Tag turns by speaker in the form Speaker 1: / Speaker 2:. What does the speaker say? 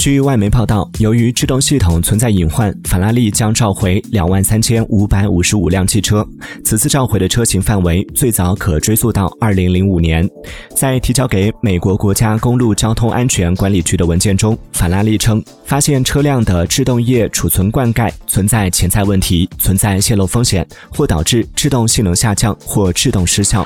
Speaker 1: 据外媒报道由于制动系统存在隐患法拉利将召回两万三千五百五十五辆汽车此次召回的车型范围最早可追溯到二零零五年。在提交给美国国家公路交通安全管理局的文件中法拉利称发现车辆的制动液储存灌溉存在潜在问题存在泄漏风险或导致制动性能下降或制动失效。